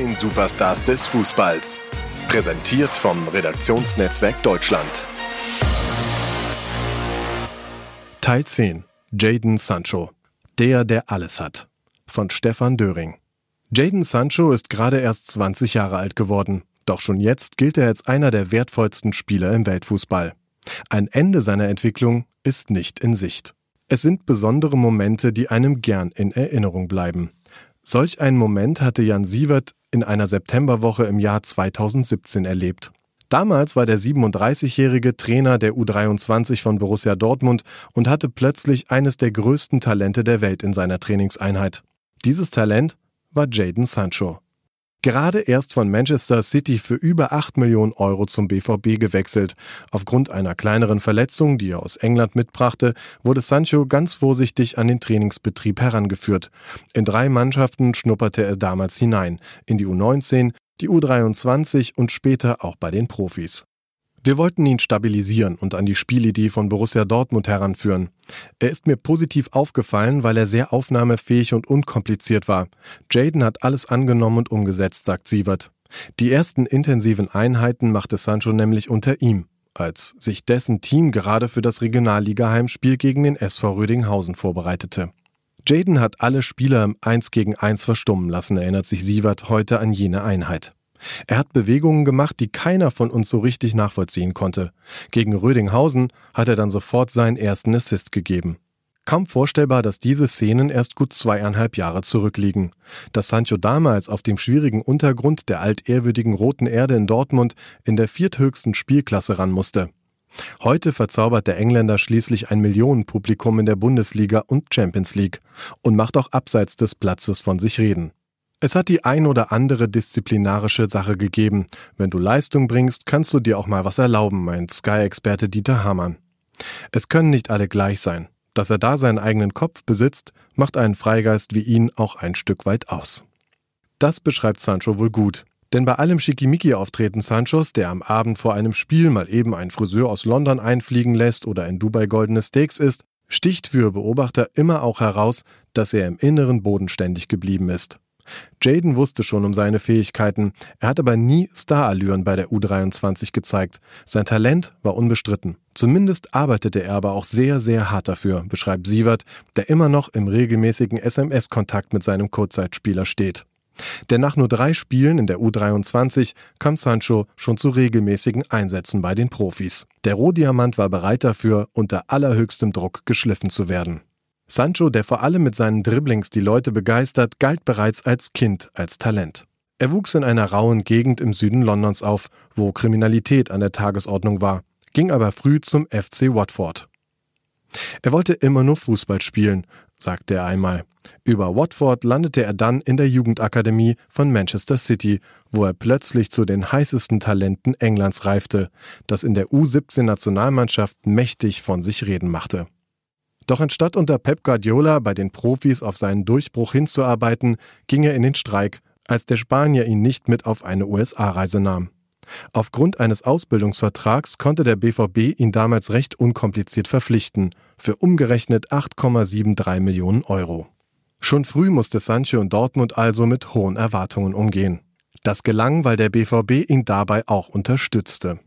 neuen Superstars des Fußballs. Präsentiert vom Redaktionsnetzwerk Deutschland. Teil 10. Jaden Sancho. Der, der alles hat. Von Stefan Döring. Jaden Sancho ist gerade erst 20 Jahre alt geworden. Doch schon jetzt gilt er als einer der wertvollsten Spieler im Weltfußball. Ein Ende seiner Entwicklung ist nicht in Sicht. Es sind besondere Momente, die einem gern in Erinnerung bleiben. Solch einen Moment hatte Jan Sievert in einer Septemberwoche im Jahr 2017 erlebt. Damals war der 37-jährige Trainer der U23 von Borussia Dortmund und hatte plötzlich eines der größten Talente der Welt in seiner Trainingseinheit. Dieses Talent war Jaden Sancho. Gerade erst von Manchester City für über 8 Millionen Euro zum BVB gewechselt. Aufgrund einer kleineren Verletzung, die er aus England mitbrachte, wurde Sancho ganz vorsichtig an den Trainingsbetrieb herangeführt. In drei Mannschaften schnupperte er damals hinein, in die U19, die U23 und später auch bei den Profis. Wir wollten ihn stabilisieren und an die Spielidee von Borussia Dortmund heranführen. Er ist mir positiv aufgefallen, weil er sehr aufnahmefähig und unkompliziert war. Jaden hat alles angenommen und umgesetzt, sagt Sievert. Die ersten intensiven Einheiten machte Sancho nämlich unter ihm, als sich dessen Team gerade für das Regionalliga-Heimspiel gegen den SV Rödinghausen vorbereitete. Jaden hat alle Spieler im 1 gegen 1 verstummen lassen, erinnert sich Sievert heute an jene Einheit. Er hat Bewegungen gemacht, die keiner von uns so richtig nachvollziehen konnte. Gegen Rödinghausen hat er dann sofort seinen ersten Assist gegeben. Kaum vorstellbar, dass diese Szenen erst gut zweieinhalb Jahre zurückliegen. Dass Sancho damals auf dem schwierigen Untergrund der altehrwürdigen Roten Erde in Dortmund in der vierthöchsten Spielklasse ran musste. Heute verzaubert der Engländer schließlich ein Millionenpublikum in der Bundesliga und Champions League und macht auch abseits des Platzes von sich reden. Es hat die ein oder andere disziplinarische Sache gegeben. Wenn du Leistung bringst, kannst du dir auch mal was erlauben, meint Sky-Experte Dieter Hamann. Es können nicht alle gleich sein. Dass er da seinen eigenen Kopf besitzt, macht einen Freigeist wie ihn auch ein Stück weit aus. Das beschreibt Sancho wohl gut. Denn bei allem Schickimicki-Auftreten Sanchos, der am Abend vor einem Spiel mal eben einen Friseur aus London einfliegen lässt oder in Dubai goldene Steaks isst, sticht für Beobachter immer auch heraus, dass er im Inneren bodenständig geblieben ist. Jaden wusste schon um seine Fähigkeiten, er hat aber nie Starallüren bei der U23 gezeigt. Sein Talent war unbestritten. Zumindest arbeitete er aber auch sehr, sehr hart dafür, beschreibt Sievert, der immer noch im regelmäßigen SMS-Kontakt mit seinem Kurzzeitspieler steht. Denn nach nur drei Spielen in der U23 kam Sancho schon zu regelmäßigen Einsätzen bei den Profis. Der Rohdiamant war bereit dafür, unter allerhöchstem Druck geschliffen zu werden. Sancho, der vor allem mit seinen Dribblings die Leute begeistert, galt bereits als Kind als Talent. Er wuchs in einer rauen Gegend im Süden Londons auf, wo Kriminalität an der Tagesordnung war, ging aber früh zum FC Watford. Er wollte immer nur Fußball spielen, sagte er einmal. Über Watford landete er dann in der Jugendakademie von Manchester City, wo er plötzlich zu den heißesten Talenten Englands reifte, das in der U17-Nationalmannschaft mächtig von sich reden machte. Doch anstatt unter Pep Guardiola bei den Profis auf seinen Durchbruch hinzuarbeiten, ging er in den Streik, als der Spanier ihn nicht mit auf eine USA-Reise nahm. Aufgrund eines Ausbildungsvertrags konnte der BVB ihn damals recht unkompliziert verpflichten, für umgerechnet 8,73 Millionen Euro. Schon früh musste Sancho in Dortmund also mit hohen Erwartungen umgehen. Das gelang, weil der BVB ihn dabei auch unterstützte.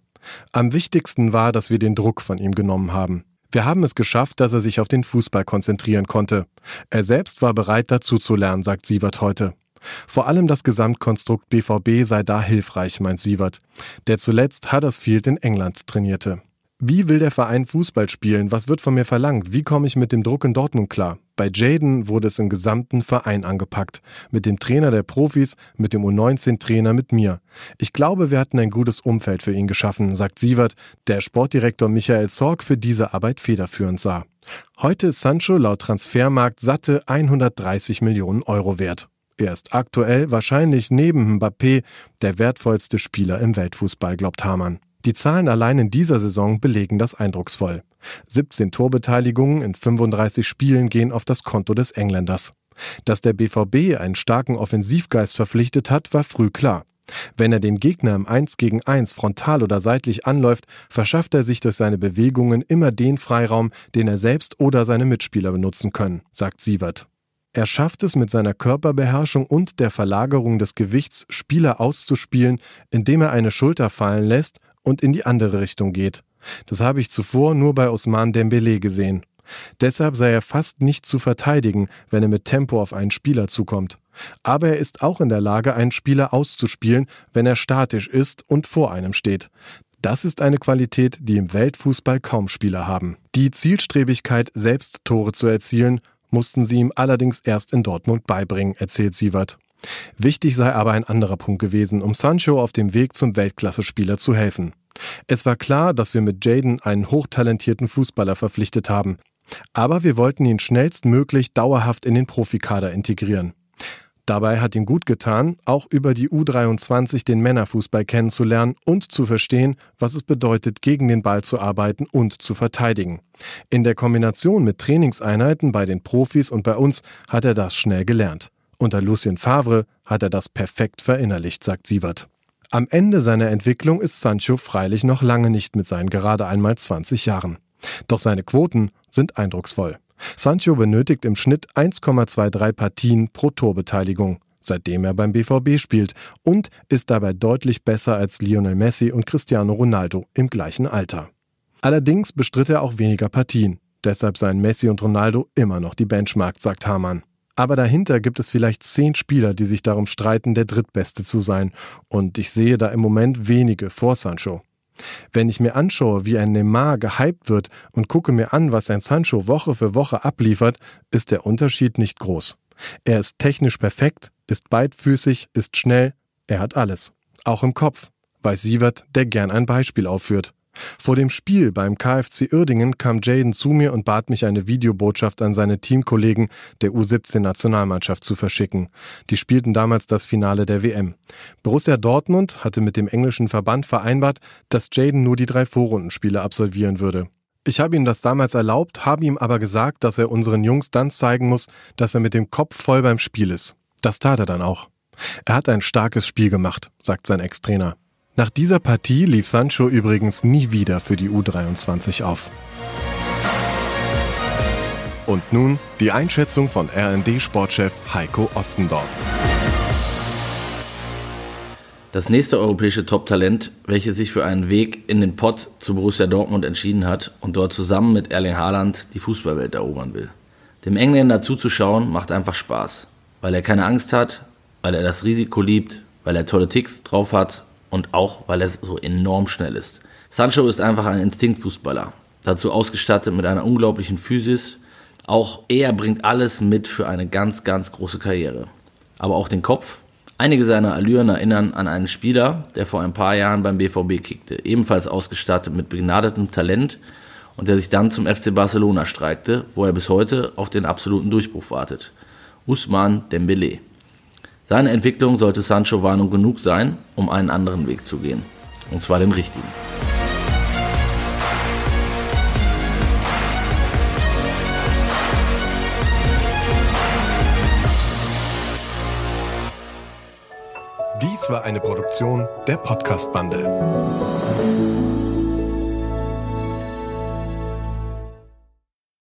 Am wichtigsten war, dass wir den Druck von ihm genommen haben. Wir haben es geschafft, dass er sich auf den Fußball konzentrieren konnte. Er selbst war bereit dazu zu lernen, sagt Sievert heute. Vor allem das Gesamtkonstrukt BVB sei da hilfreich, meint Sievert, der zuletzt Huddersfield in England trainierte. Wie will der Verein Fußball spielen? Was wird von mir verlangt? Wie komme ich mit dem Druck in Dortmund klar? Bei Jaden wurde es im gesamten Verein angepackt. Mit dem Trainer der Profis, mit dem U19-Trainer, mit mir. Ich glaube, wir hatten ein gutes Umfeld für ihn geschaffen, sagt Sievert, der Sportdirektor Michael Zorg für diese Arbeit federführend sah. Heute ist Sancho laut Transfermarkt satte 130 Millionen Euro wert. Er ist aktuell wahrscheinlich neben Mbappé der wertvollste Spieler im Weltfußball, glaubt Hamann. Die Zahlen allein in dieser Saison belegen das eindrucksvoll. 17 Torbeteiligungen in 35 Spielen gehen auf das Konto des Engländers. Dass der BVB einen starken Offensivgeist verpflichtet hat, war früh klar. Wenn er den Gegner im 1 gegen 1 frontal oder seitlich anläuft, verschafft er sich durch seine Bewegungen immer den Freiraum, den er selbst oder seine Mitspieler benutzen können, sagt Sievert. Er schafft es mit seiner Körperbeherrschung und der Verlagerung des Gewichts, Spieler auszuspielen, indem er eine Schulter fallen lässt und in die andere Richtung geht. Das habe ich zuvor nur bei Osman Dembele gesehen. Deshalb sei er fast nicht zu verteidigen, wenn er mit Tempo auf einen Spieler zukommt. Aber er ist auch in der Lage, einen Spieler auszuspielen, wenn er statisch ist und vor einem steht. Das ist eine Qualität, die im Weltfußball kaum Spieler haben. Die Zielstrebigkeit, selbst Tore zu erzielen, mussten sie ihm allerdings erst in Dortmund beibringen, erzählt Sievert. Wichtig sei aber ein anderer Punkt gewesen, um Sancho auf dem Weg zum Weltklasse-Spieler zu helfen. Es war klar, dass wir mit Jaden einen hochtalentierten Fußballer verpflichtet haben. Aber wir wollten ihn schnellstmöglich dauerhaft in den Profikader integrieren. Dabei hat ihm gut getan, auch über die U23 den Männerfußball kennenzulernen und zu verstehen, was es bedeutet, gegen den Ball zu arbeiten und zu verteidigen. In der Kombination mit Trainingseinheiten bei den Profis und bei uns hat er das schnell gelernt. Unter Lucien Favre hat er das perfekt verinnerlicht, sagt Sievert. Am Ende seiner Entwicklung ist Sancho freilich noch lange nicht mit seinen gerade einmal 20 Jahren. Doch seine Quoten sind eindrucksvoll. Sancho benötigt im Schnitt 1,23 Partien pro Torbeteiligung, seitdem er beim BVB spielt, und ist dabei deutlich besser als Lionel Messi und Cristiano Ronaldo im gleichen Alter. Allerdings bestritt er auch weniger Partien, deshalb seien Messi und Ronaldo immer noch die Benchmark, sagt Hamann. Aber dahinter gibt es vielleicht zehn Spieler, die sich darum streiten, der Drittbeste zu sein, und ich sehe da im Moment wenige vor Sancho. Wenn ich mir anschaue, wie ein Neymar gehypt wird und gucke mir an, was ein Sancho Woche für Woche abliefert, ist der Unterschied nicht groß. Er ist technisch perfekt, ist beidfüßig, ist schnell, er hat alles. Auch im Kopf, weiß Sievert, der gern ein Beispiel aufführt. Vor dem Spiel beim KfC Uerdingen kam Jaden zu mir und bat mich, eine Videobotschaft an seine Teamkollegen der U17-Nationalmannschaft zu verschicken. Die spielten damals das Finale der WM. Borussia Dortmund hatte mit dem englischen Verband vereinbart, dass Jaden nur die drei Vorrundenspiele absolvieren würde. Ich habe ihm das damals erlaubt, habe ihm aber gesagt, dass er unseren Jungs dann zeigen muss, dass er mit dem Kopf voll beim Spiel ist. Das tat er dann auch. Er hat ein starkes Spiel gemacht, sagt sein Ex-Trainer. Nach dieser Partie lief Sancho übrigens nie wieder für die U23 auf. Und nun die Einschätzung von RND-Sportchef Heiko Ostendorf. Das nächste europäische Top-Talent, welches sich für einen Weg in den Pott zu Borussia Dortmund entschieden hat und dort zusammen mit Erling Haaland die Fußballwelt erobern will. Dem Engländer zuzuschauen macht einfach Spaß, weil er keine Angst hat, weil er das Risiko liebt, weil er tolle Ticks drauf hat und auch, weil er so enorm schnell ist. Sancho ist einfach ein Instinktfußballer, dazu ausgestattet mit einer unglaublichen Physis. Auch er bringt alles mit für eine ganz, ganz große Karriere. Aber auch den Kopf. Einige seiner Allüren erinnern an einen Spieler, der vor ein paar Jahren beim BVB kickte, ebenfalls ausgestattet mit begnadetem Talent und der sich dann zum FC Barcelona streikte, wo er bis heute auf den absoluten Durchbruch wartet. Usman Dembele. Seine Entwicklung sollte Sancho Warnung genug sein, um einen anderen Weg zu gehen. Und zwar den richtigen. Dies war eine Produktion der Podcast-Bande.